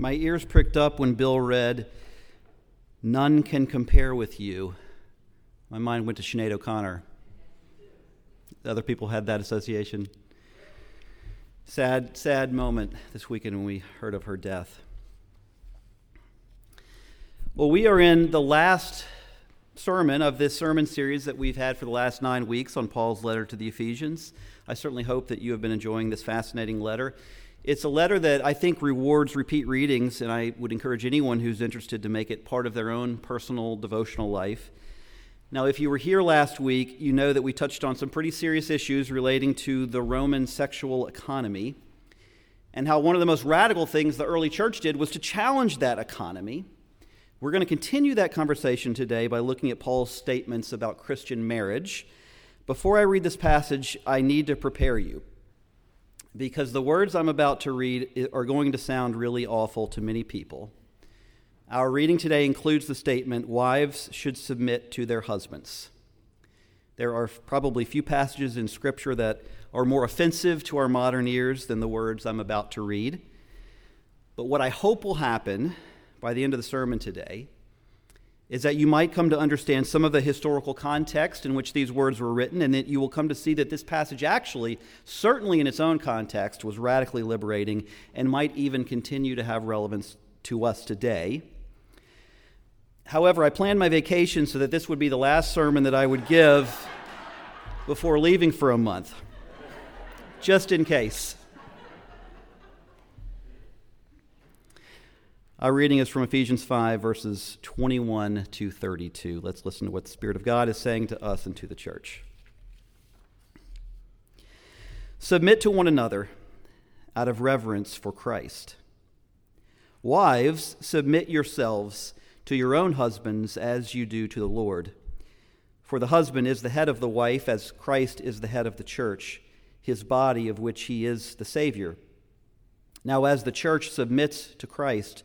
My ears pricked up when Bill read, None can compare with you. My mind went to Sinead O'Connor. Other people had that association. Sad, sad moment this weekend when we heard of her death. Well, we are in the last sermon of this sermon series that we've had for the last nine weeks on Paul's letter to the Ephesians. I certainly hope that you have been enjoying this fascinating letter. It's a letter that I think rewards repeat readings, and I would encourage anyone who's interested to make it part of their own personal devotional life. Now, if you were here last week, you know that we touched on some pretty serious issues relating to the Roman sexual economy and how one of the most radical things the early church did was to challenge that economy. We're going to continue that conversation today by looking at Paul's statements about Christian marriage. Before I read this passage, I need to prepare you because the words I'm about to read are going to sound really awful to many people. Our reading today includes the statement wives should submit to their husbands. There are probably few passages in Scripture that are more offensive to our modern ears than the words I'm about to read. But what I hope will happen by the end of the sermon today is that you might come to understand some of the historical context in which these words were written, and that you will come to see that this passage actually, certainly in its own context, was radically liberating and might even continue to have relevance to us today. However, I planned my vacation so that this would be the last sermon that I would give before leaving for a month, just in case. Our reading is from Ephesians 5, verses 21 to 32. Let's listen to what the Spirit of God is saying to us and to the church. Submit to one another out of reverence for Christ. Wives, submit yourselves to your own husbands as you do to the Lord. For the husband is the head of the wife, as Christ is the head of the church, his body, of which he is the Savior. Now, as the church submits to Christ,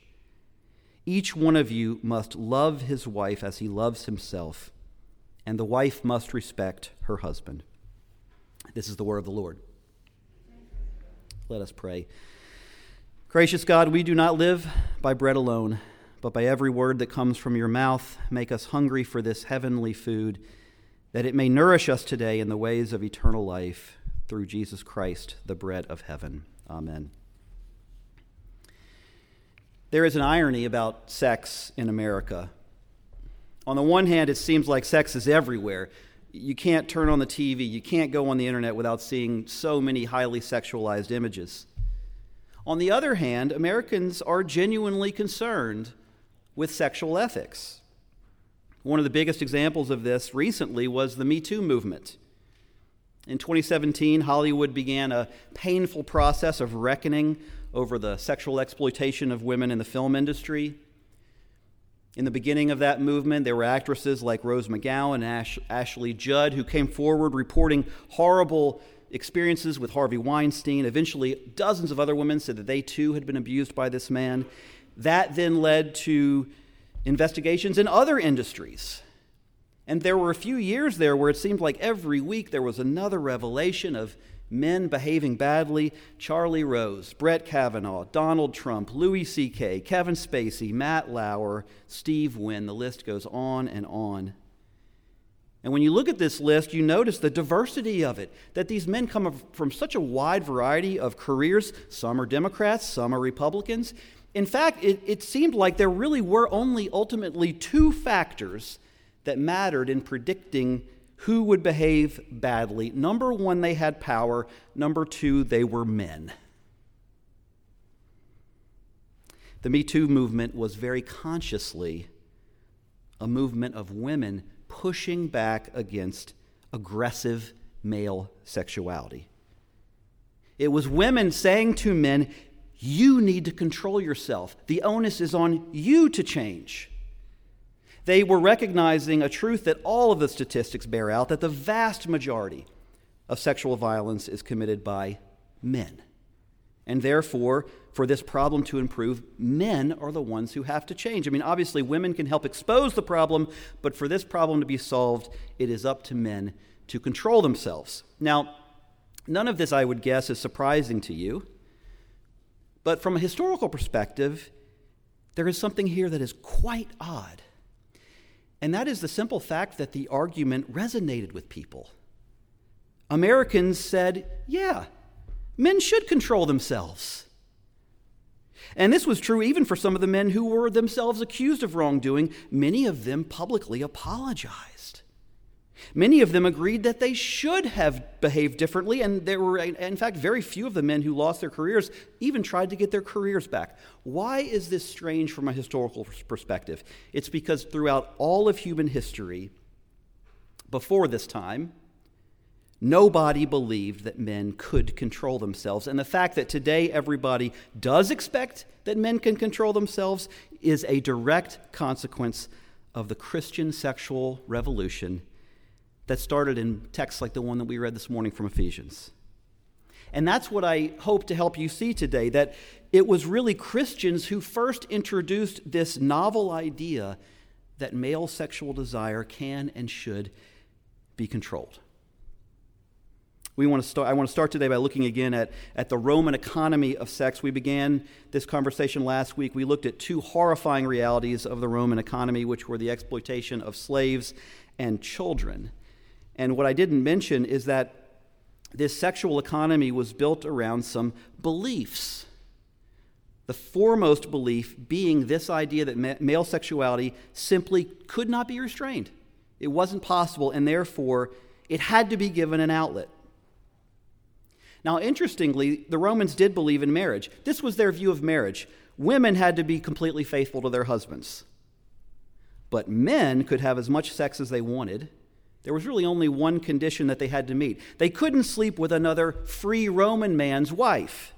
Each one of you must love his wife as he loves himself, and the wife must respect her husband. This is the word of the Lord. Let us pray. Gracious God, we do not live by bread alone, but by every word that comes from your mouth. Make us hungry for this heavenly food, that it may nourish us today in the ways of eternal life through Jesus Christ, the bread of heaven. Amen. There is an irony about sex in America. On the one hand, it seems like sex is everywhere. You can't turn on the TV, you can't go on the internet without seeing so many highly sexualized images. On the other hand, Americans are genuinely concerned with sexual ethics. One of the biggest examples of this recently was the Me Too movement. In 2017, Hollywood began a painful process of reckoning over the sexual exploitation of women in the film industry. In the beginning of that movement, there were actresses like Rose McGowan and Ash- Ashley Judd who came forward reporting horrible experiences with Harvey Weinstein. Eventually, dozens of other women said that they too had been abused by this man. That then led to investigations in other industries. And there were a few years there where it seemed like every week there was another revelation of men behaving badly Charlie Rose, Brett Kavanaugh, Donald Trump, Louis C.K., Kevin Spacey, Matt Lauer, Steve Wynn. The list goes on and on. And when you look at this list, you notice the diversity of it, that these men come from such a wide variety of careers. Some are Democrats, some are Republicans. In fact, it, it seemed like there really were only ultimately two factors that mattered in predicting who would behave badly. Number one, they had power. Number two, they were men. The Me Too movement was very consciously a movement of women pushing back against aggressive male sexuality. It was women saying to men, You need to control yourself. The onus is on you to change. They were recognizing a truth that all of the statistics bear out that the vast majority of sexual violence is committed by men. And therefore, for this problem to improve, men are the ones who have to change. I mean, obviously, women can help expose the problem, but for this problem to be solved, it is up to men to control themselves. Now, none of this, I would guess, is surprising to you. But from a historical perspective, there is something here that is quite odd. And that is the simple fact that the argument resonated with people. Americans said, yeah, men should control themselves. And this was true even for some of the men who were themselves accused of wrongdoing. Many of them publicly apologized. Many of them agreed that they should have behaved differently, and there were, in fact, very few of the men who lost their careers even tried to get their careers back. Why is this strange from a historical perspective? It's because throughout all of human history, before this time, Nobody believed that men could control themselves. And the fact that today everybody does expect that men can control themselves is a direct consequence of the Christian sexual revolution that started in texts like the one that we read this morning from Ephesians. And that's what I hope to help you see today that it was really Christians who first introduced this novel idea that male sexual desire can and should be controlled we want to start, I want to start today by looking again at, at the Roman economy of sex. We began this conversation last week. We looked at two horrifying realities of the Roman economy, which were the exploitation of slaves and children. And what I didn't mention is that this sexual economy was built around some beliefs. The foremost belief being this idea that male sexuality simply could not be restrained. It wasn't possible, and therefore it had to be given an outlet. Now, interestingly, the Romans did believe in marriage. This was their view of marriage. Women had to be completely faithful to their husbands. But men could have as much sex as they wanted. There was really only one condition that they had to meet they couldn't sleep with another free Roman man's wife.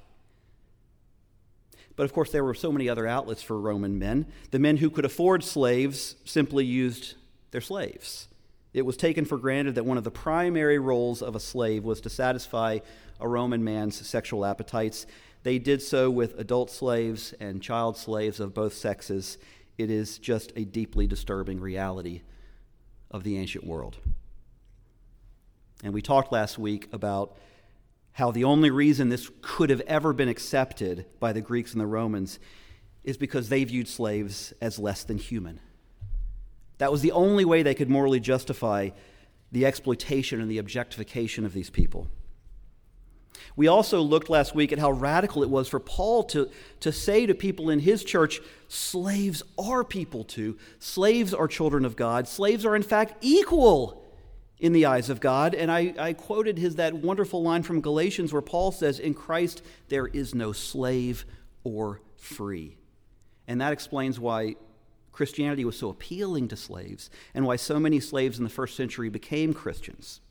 But of course, there were so many other outlets for Roman men. The men who could afford slaves simply used their slaves. It was taken for granted that one of the primary roles of a slave was to satisfy a Roman man's sexual appetites. They did so with adult slaves and child slaves of both sexes. It is just a deeply disturbing reality of the ancient world. And we talked last week about how the only reason this could have ever been accepted by the Greeks and the Romans is because they viewed slaves as less than human. That was the only way they could morally justify the exploitation and the objectification of these people. We also looked last week at how radical it was for Paul to, to say to people in his church, slaves are people too. Slaves are children of God. Slaves are, in fact, equal in the eyes of God. And I, I quoted his that wonderful line from Galatians where Paul says, In Christ there is no slave or free. And that explains why Christianity was so appealing to slaves and why so many slaves in the first century became Christians.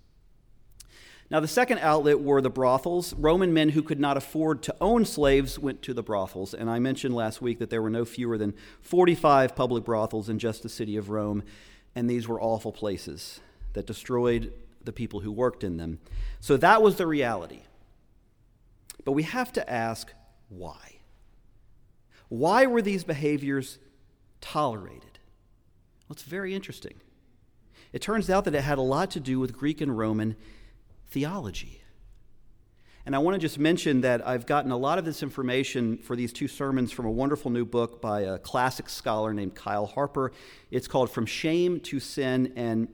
Now, the second outlet were the brothels. Roman men who could not afford to own slaves went to the brothels. And I mentioned last week that there were no fewer than 45 public brothels in just the city of Rome. And these were awful places that destroyed the people who worked in them. So that was the reality. But we have to ask why. Why were these behaviors tolerated? Well, it's very interesting. It turns out that it had a lot to do with Greek and Roman theology. And I want to just mention that I've gotten a lot of this information for these two sermons from a wonderful new book by a classic scholar named Kyle Harper. It's called From Shame to Sin, and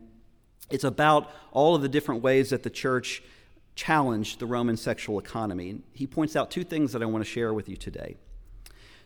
it's about all of the different ways that the church challenged the Roman sexual economy. He points out two things that I want to share with you today.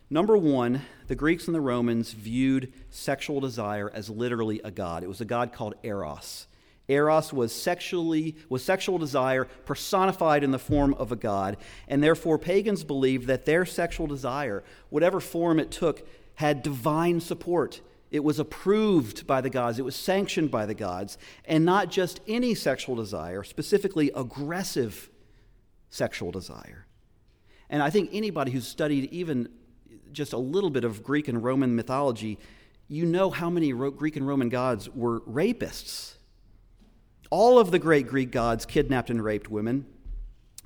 Number one, the Greeks and the Romans viewed sexual desire as literally a god. It was a god called Eros. Eros was sexually was sexual desire personified in the form of a god, and therefore pagans believed that their sexual desire, whatever form it took, had divine support. It was approved by the gods, it was sanctioned by the gods, and not just any sexual desire, specifically aggressive sexual desire. And I think anybody who's studied even just a little bit of Greek and Roman mythology, you know how many Greek and Roman gods were rapists. All of the great Greek gods kidnapped and raped women.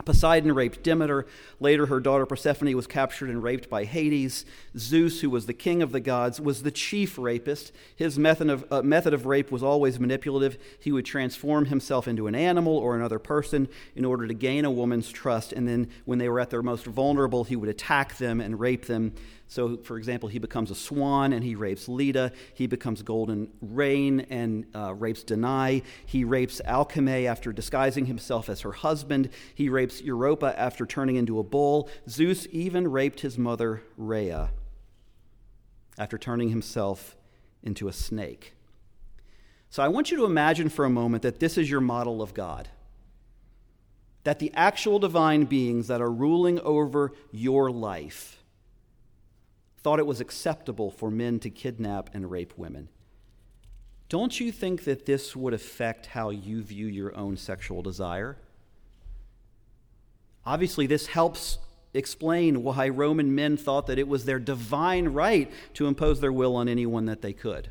Poseidon raped Demeter. Later, her daughter Persephone was captured and raped by Hades. Zeus, who was the king of the gods, was the chief rapist. His method of, uh, method of rape was always manipulative. He would transform himself into an animal or another person in order to gain a woman's trust. And then, when they were at their most vulnerable, he would attack them and rape them. So, for example, he becomes a swan and he rapes Leda. He becomes Golden Rain and uh, rapes Danae. He rapes Alcmene after disguising himself as her husband. He rapes Europa after turning into a bull. Zeus even raped his mother, Rhea, after turning himself into a snake. So, I want you to imagine for a moment that this is your model of God. That the actual divine beings that are ruling over your life thought it was acceptable for men to kidnap and rape women. Don't you think that this would affect how you view your own sexual desire? Obviously, this helps explain why Roman men thought that it was their divine right to impose their will on anyone that they could.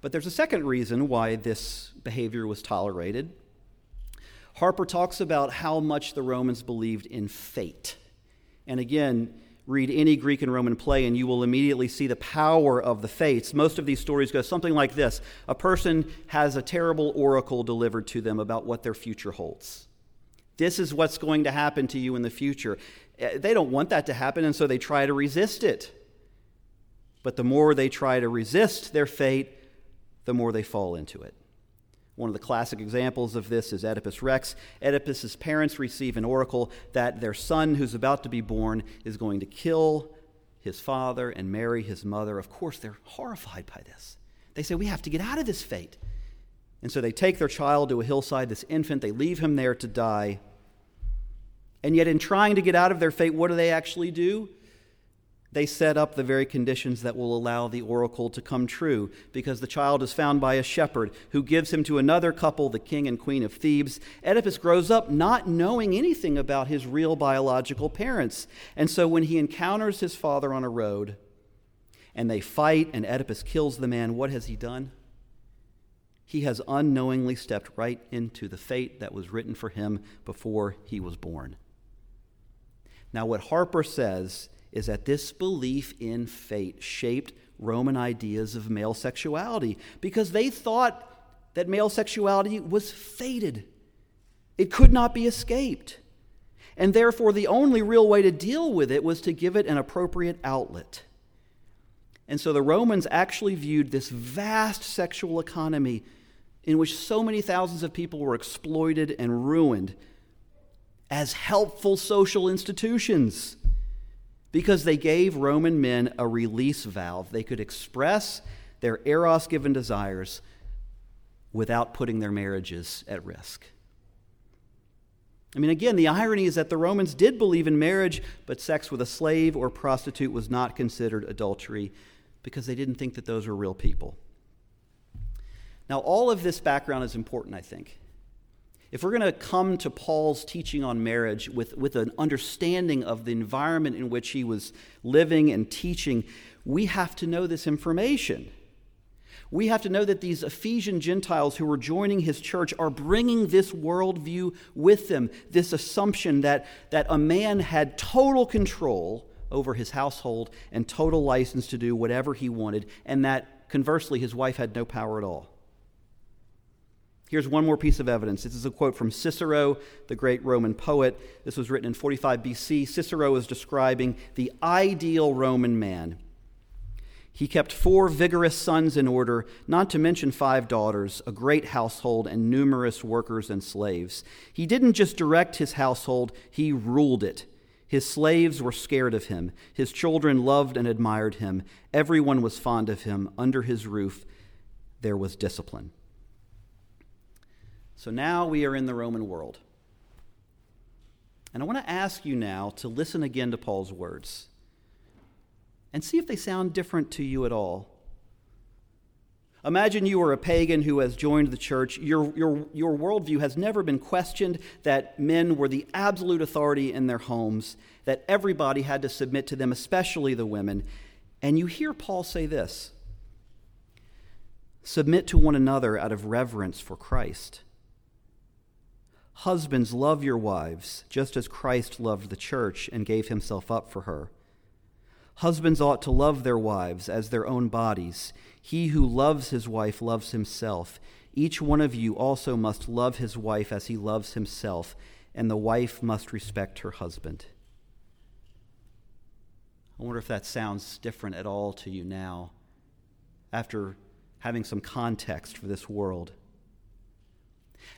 But there's a second reason why this behavior was tolerated. Harper talks about how much the Romans believed in fate. And again, read any Greek and Roman play, and you will immediately see the power of the fates. Most of these stories go something like this A person has a terrible oracle delivered to them about what their future holds. This is what's going to happen to you in the future. Eh, they don't want that to happen, and so they try to resist it. But the more they try to resist their fate, the more they fall into it. One of the classic examples of this is Oedipus Rex. Oedipus's parents receive an oracle that their son, who's about to be born, is going to kill his father and marry his mother. Of course, they're horrified by this. They say, We have to get out of this fate. And so they take their child to a hillside, this infant, they leave him there to die. And yet, in trying to get out of their fate, what do they actually do? They set up the very conditions that will allow the oracle to come true, because the child is found by a shepherd who gives him to another couple, the king and queen of Thebes. Oedipus grows up not knowing anything about his real biological parents. And so when he encounters his father on a road and they fight and Oedipus kills the man, what has he done? He has unknowingly stepped right into the fate that was written for him before he was born. Now, what Harper says is that this belief in fate shaped Roman ideas of male sexuality because they thought that male sexuality was fated. It could not be escaped. And therefore, the only real way to deal with it was to give it an appropriate outlet. And so the Romans actually viewed this vast sexual economy in which so many thousands of people were exploited and ruined as helpful social institutions because they gave Roman men a release valve. They could express their eros given desires without putting their marriages at risk. I mean, again, the irony is that the Romans did believe in marriage, but sex with a slave or prostitute was not considered adultery because they didn't think that those were real people. Now, all of this background is important, I think. If we're going to come to Paul's teaching on marriage with, with an understanding of the environment in which he was living and teaching, we have to know this information. We have to know that these Ephesian Gentiles who were joining his church are bringing this worldview with them, this assumption that, that a man had total control over his household and total license to do whatever he wanted, and that conversely, his wife had no power at all. Here's one more piece of evidence. This is a quote from Cicero, the great Roman poet. This was written in 45 BC. Cicero is describing the ideal Roman man. He kept four vigorous sons in order, not to mention five daughters, a great household, and numerous workers and slaves. He didn't just direct his household, he ruled it. His slaves were scared of him. His children loved and admired him. Everyone was fond of him. Under his roof, there was discipline. So now we are in the Roman world. And I want to ask you now to listen again to Paul's words and see if they sound different to you at all. Imagine you are a pagan who has joined the church. Your, your, your worldview has never been questioned that men were the absolute authority in their homes, that everybody had to submit to them, especially the women. And you hear Paul say this Submit to one another out of reverence for Christ. Husbands, love your wives, just as Christ loved the church and gave himself up for her. Husbands ought to love their wives as their own bodies. He who loves his wife loves himself. Each one of you also must love his wife as he loves himself, and the wife must respect her husband. I wonder if that sounds different at all to you now, after having some context for this world.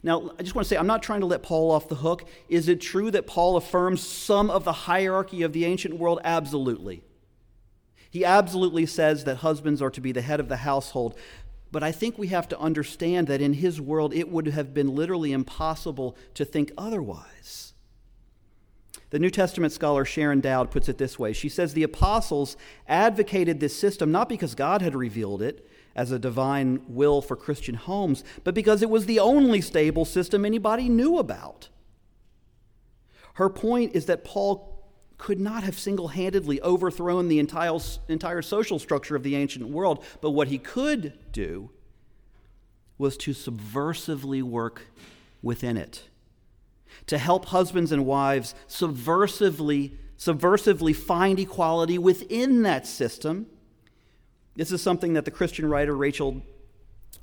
Now, I just want to say, I'm not trying to let Paul off the hook. Is it true that Paul affirms some of the hierarchy of the ancient world? Absolutely. He absolutely says that husbands are to be the head of the household. But I think we have to understand that in his world, it would have been literally impossible to think otherwise. The New Testament scholar Sharyn Dowd puts it this way She says the apostles advocated this system not because God had revealed it as a divine will for Christian homes, but because it was the only stable system anybody knew about. Her point is that Paul could not have single handedly overthrown the entire, entire social structure of the ancient world, but what he could do was to subversively work within it, to help husbands and wives subversively, subversively find equality within that system. This is something that the Christian writer Rachel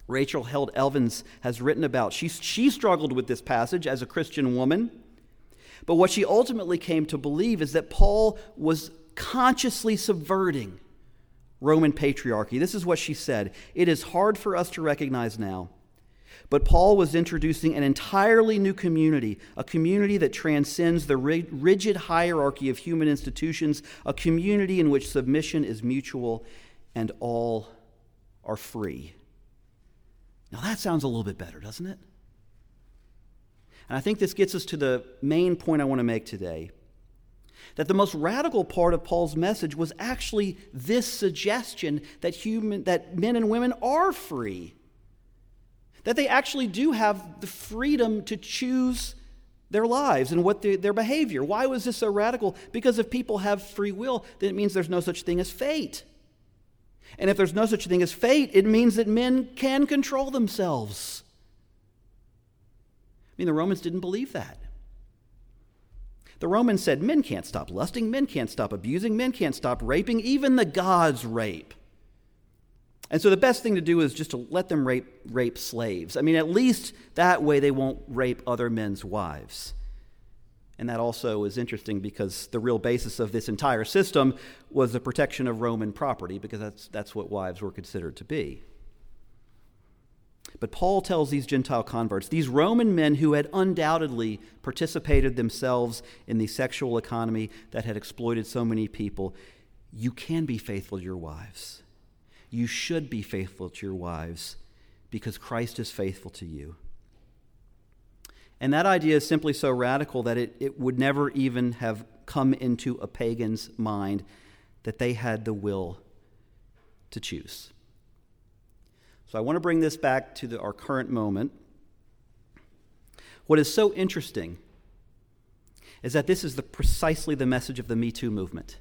Rachel Held Evans has written about. She, she struggled with this passage as a Christian woman. But what she ultimately came to believe is that Paul was consciously subverting Roman patriarchy. This is what she said It is hard for us to recognize now. But Paul was introducing an entirely new community, a community that transcends the rigid hierarchy of human institutions, a community in which submission is mutual and all are free. Now that sounds a little bit better, doesn't it? And I think this gets us to the main point I want to make today that the most radical part of Paul's message was actually this suggestion that human that men and women are free. That they actually do have the freedom to choose their lives and what the, their behavior. Why was this so radical? Because if people have free will, then it means there's no such thing as fate. And if there's no such thing as fate, it means that men can control themselves I mean, the Romans didn't believe that. The Romans said men can't stop lusting, men can't stop abusing, men can't stop raping, even the gods rape. And so the best thing to do is just to let them rape, rape slaves. I mean, at least that way they won't rape other men's wives. And that also is interesting because the real basis of this entire system was the protection of Roman property, because that's, that's what wives were considered to be. But Paul tells these Gentile converts, these Roman men who had undoubtedly participated themselves in the sexual economy that had exploited so many people, you can be faithful to your wives. You should be faithful to your wives because Christ is faithful to you. And that idea is simply so radical that it, it would never even have come into a pagan's mind that they had the will to choose. So I want to bring this back to the, our current moment. What is so interesting is that this is the, precisely the message of the Me Too movement.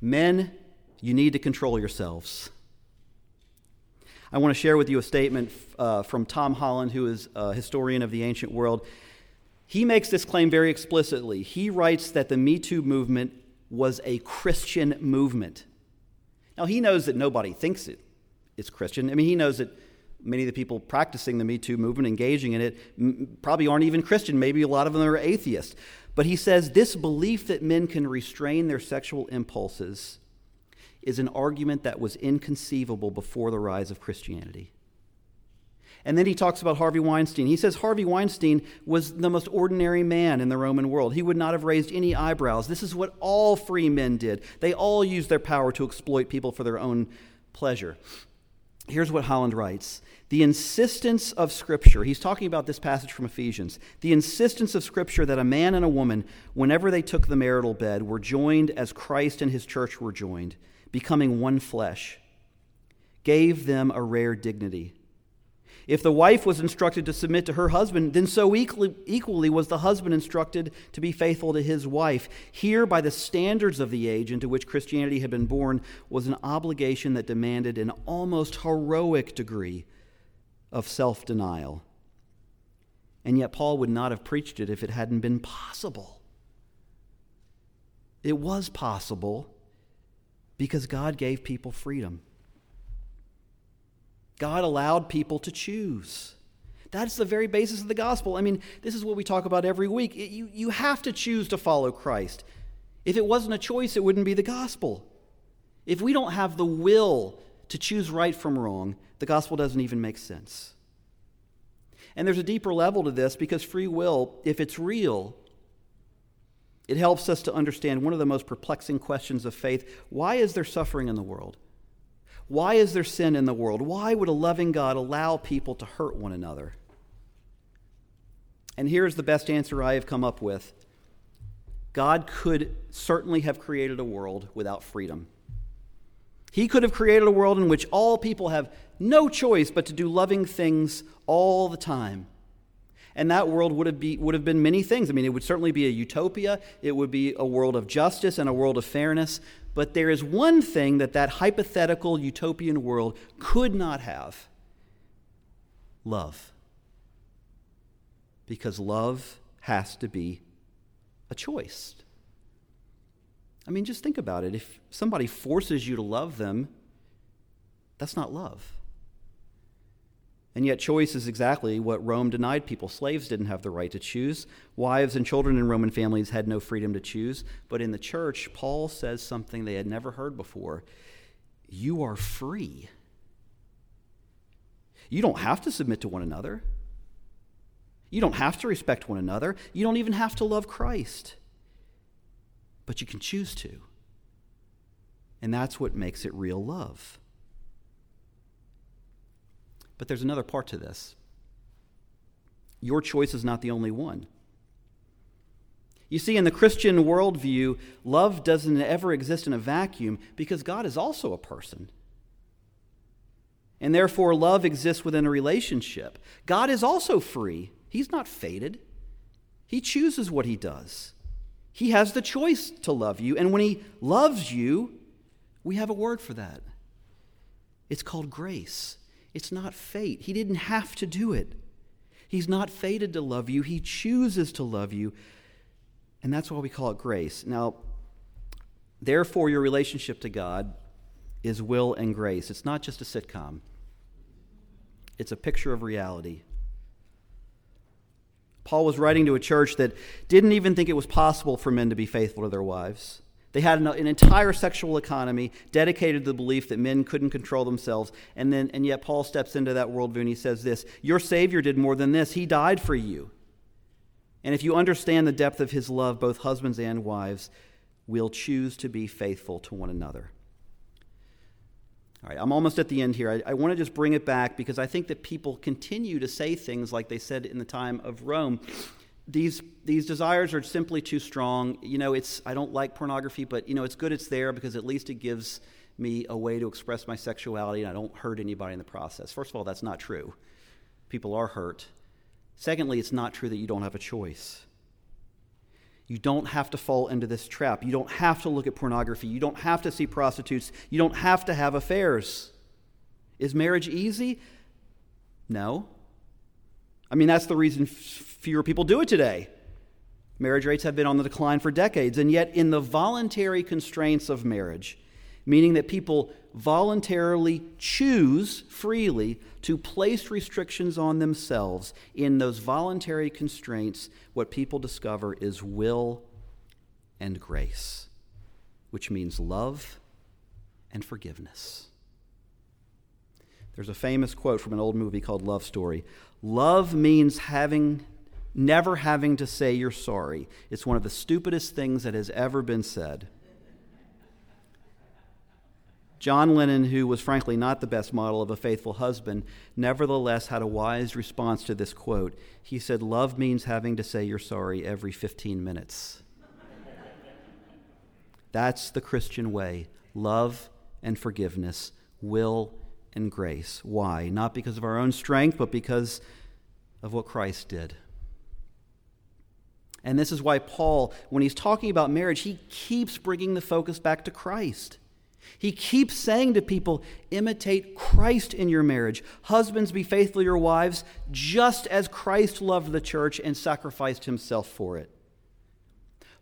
Men, you need to control yourselves. I want to share with you a statement uh, from Tom Holland, who is a historian of the ancient world. He makes this claim very explicitly. He writes that the Me Too movement was a Christian movement. Now, he knows that nobody thinks it is Christian. I mean, he knows that many of the people practicing the Me Too movement, engaging in it, m- probably aren't even Christian. Maybe a lot of them are atheists. But he says this belief that men can restrain their sexual impulses is an argument that was inconceivable before the rise of Christianity. And then he talks about Harvey Weinstein. He says Harvey Weinstein was the most ordinary man in the Roman world. He would not have raised any eyebrows. This is what all free men did. They all used their power to exploit people for their own pleasure. Here's what Holland writes The insistence of Scripture, he's talking about this passage from Ephesians, the insistence of Scripture that a man and a woman, whenever they took the marital bed, were joined as Christ and his church were joined, becoming one flesh, gave them a rare dignity. If the wife was instructed to submit to her husband, then so equally, equally, was the husband instructed to be faithful to his wife. Here, by the standards of the age into which Christianity had been born, was an obligation that demanded an almost heroic degree of self denial. And yet, Paul would not have preached it if it hadn't been possible. It was possible because God gave people freedom. God allowed people to choose. That's the very basis of the gospel. I mean, this is what we talk about every week. It, you, you have to choose to follow Christ. If it wasn't a choice, it wouldn't be the gospel. If we don't have the will to choose right from wrong, the gospel doesn't even make sense. And there's a deeper level to this because free will, if it's real, it helps us to understand one of the most perplexing questions of faith why is there suffering in the world? Why is there sin in the world? Why would a loving God allow people to hurt one another? And here's the best answer I have come up with God could certainly have created a world without freedom. He could have created a world in which all people have no choice but to do loving things all the time. And that world would have, be, would have been many things. I mean, it would certainly be a utopia, it would be a world of justice and a world of fairness. But there is one thing that that hypothetical utopian world could not have love. Because love has to be a choice. I mean, just think about it. If somebody forces you to love them, that's not love. And yet, choice is exactly what Rome denied people. Slaves didn't have the right to choose. Wives and children in Roman families had no freedom to choose. But in the church, Paul says something they had never heard before You are free. You don't have to submit to one another. You don't have to respect one another. You don't even have to love Christ. But you can choose to. And that's what makes it real love. But there's another part to this. Your choice is not the only one. You see, in the Christian worldview, love doesn't ever exist in a vacuum because God is also a person. And therefore, love exists within a relationship. God is also free, He's not fated. He chooses what He does. He has the choice to love you. And when He loves you, we have a word for that. It's called grace. It's not fate. He didn't have to do it. He's not fated to love you, He chooses to love you. And that's why we call it grace. Now, therefore, your relationship to God is will and grace. It's not just a sitcom, it's a picture of reality. Paul was writing to a church that didn't even think it was possible for men to be faithful to their wives. They had an, an, entire sexual economy dedicated to the belief that men couldn't control themselves. And, then, and yet, Paul steps into that worldview and he says this Your Savior did more than this, He died for you. And if you understand the depth of His love, both husbands and wives will choose to be faithful to one another. All right, I'm almost at the end here. I, I want to just bring it back because I think that people continue to say things like they said in the time of Rome these these desires are simply too strong. You know, it's I don't like pornography, but you know, it's good it's there because at least it gives me a way to express my sexuality and I don't hurt anybody in the process. First of all, that's not true. People are hurt. Secondly, it's not true that you don't have a choice. You don't have to fall into this trap. You don't have to look at pornography. You don't have to see prostitutes. You don't have to have affairs. Is marriage easy? No. I mean, that's the reason fewer people do it today. Marriage rates have been on the decline for decades, and yet, in the voluntary constraints of marriage, meaning that people voluntarily choose freely to place restrictions on themselves, in those voluntary constraints, what people discover is will and grace, which means love and forgiveness. There's a famous quote from an old movie called Love Story. Love means having never having to say you're sorry. It's one of the stupidest things that has ever been said. John Lennon, who was frankly not the best model of a faithful husband, nevertheless had a wise response to this quote. He said, Love means having to say you're sorry every 15 minutes. That's the Christian way love and forgiveness, will and grace. Why? Not because of our own strength, but because of what Christ did. And this is why Paul, when he's talking about marriage, he keeps bringing the focus back to Christ. He keeps saying to people, imitate Christ in your marriage. Husbands, be faithful to your wives, just as Christ loved the church and sacrificed himself for it.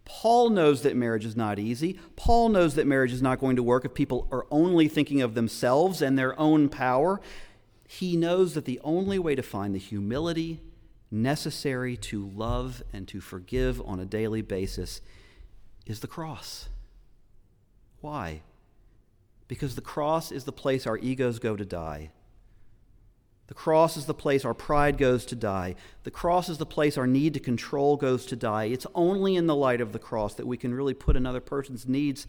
Paul knows that marriage is not easy. Paul knows that marriage is not going to work if people are only thinking of themselves and their own power. He knows that the only way to find the humility necessary to love and to forgive on a daily basis is the cross. Why? Because the cross is the place our egos go to die. The cross is the place our pride goes to die. The cross is the place our need to control goes to die. It's only in the light of the cross that we can really put another person's needs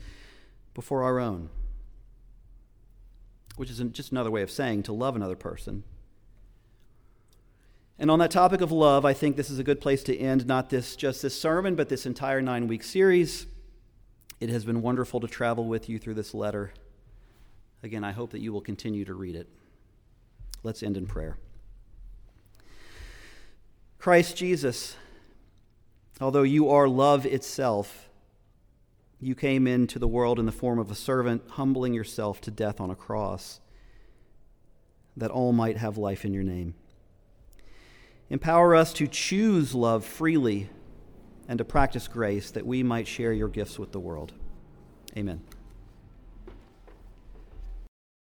before our own, which is just another way of saying to love another person. And on that topic of love, I think this is a good place to end not this just this sermon, but this entire nine week series. It has been wonderful to travel with you through this letter. Again, I hope that you will continue to read it. Let's end in prayer. Christ Jesus, although you are love itself, you came into the world in the form of a servant, humbling yourself to death on a cross, that all might have life in your name. Empower us to choose love freely and to practice grace, that we might share your gifts with the world. Amen.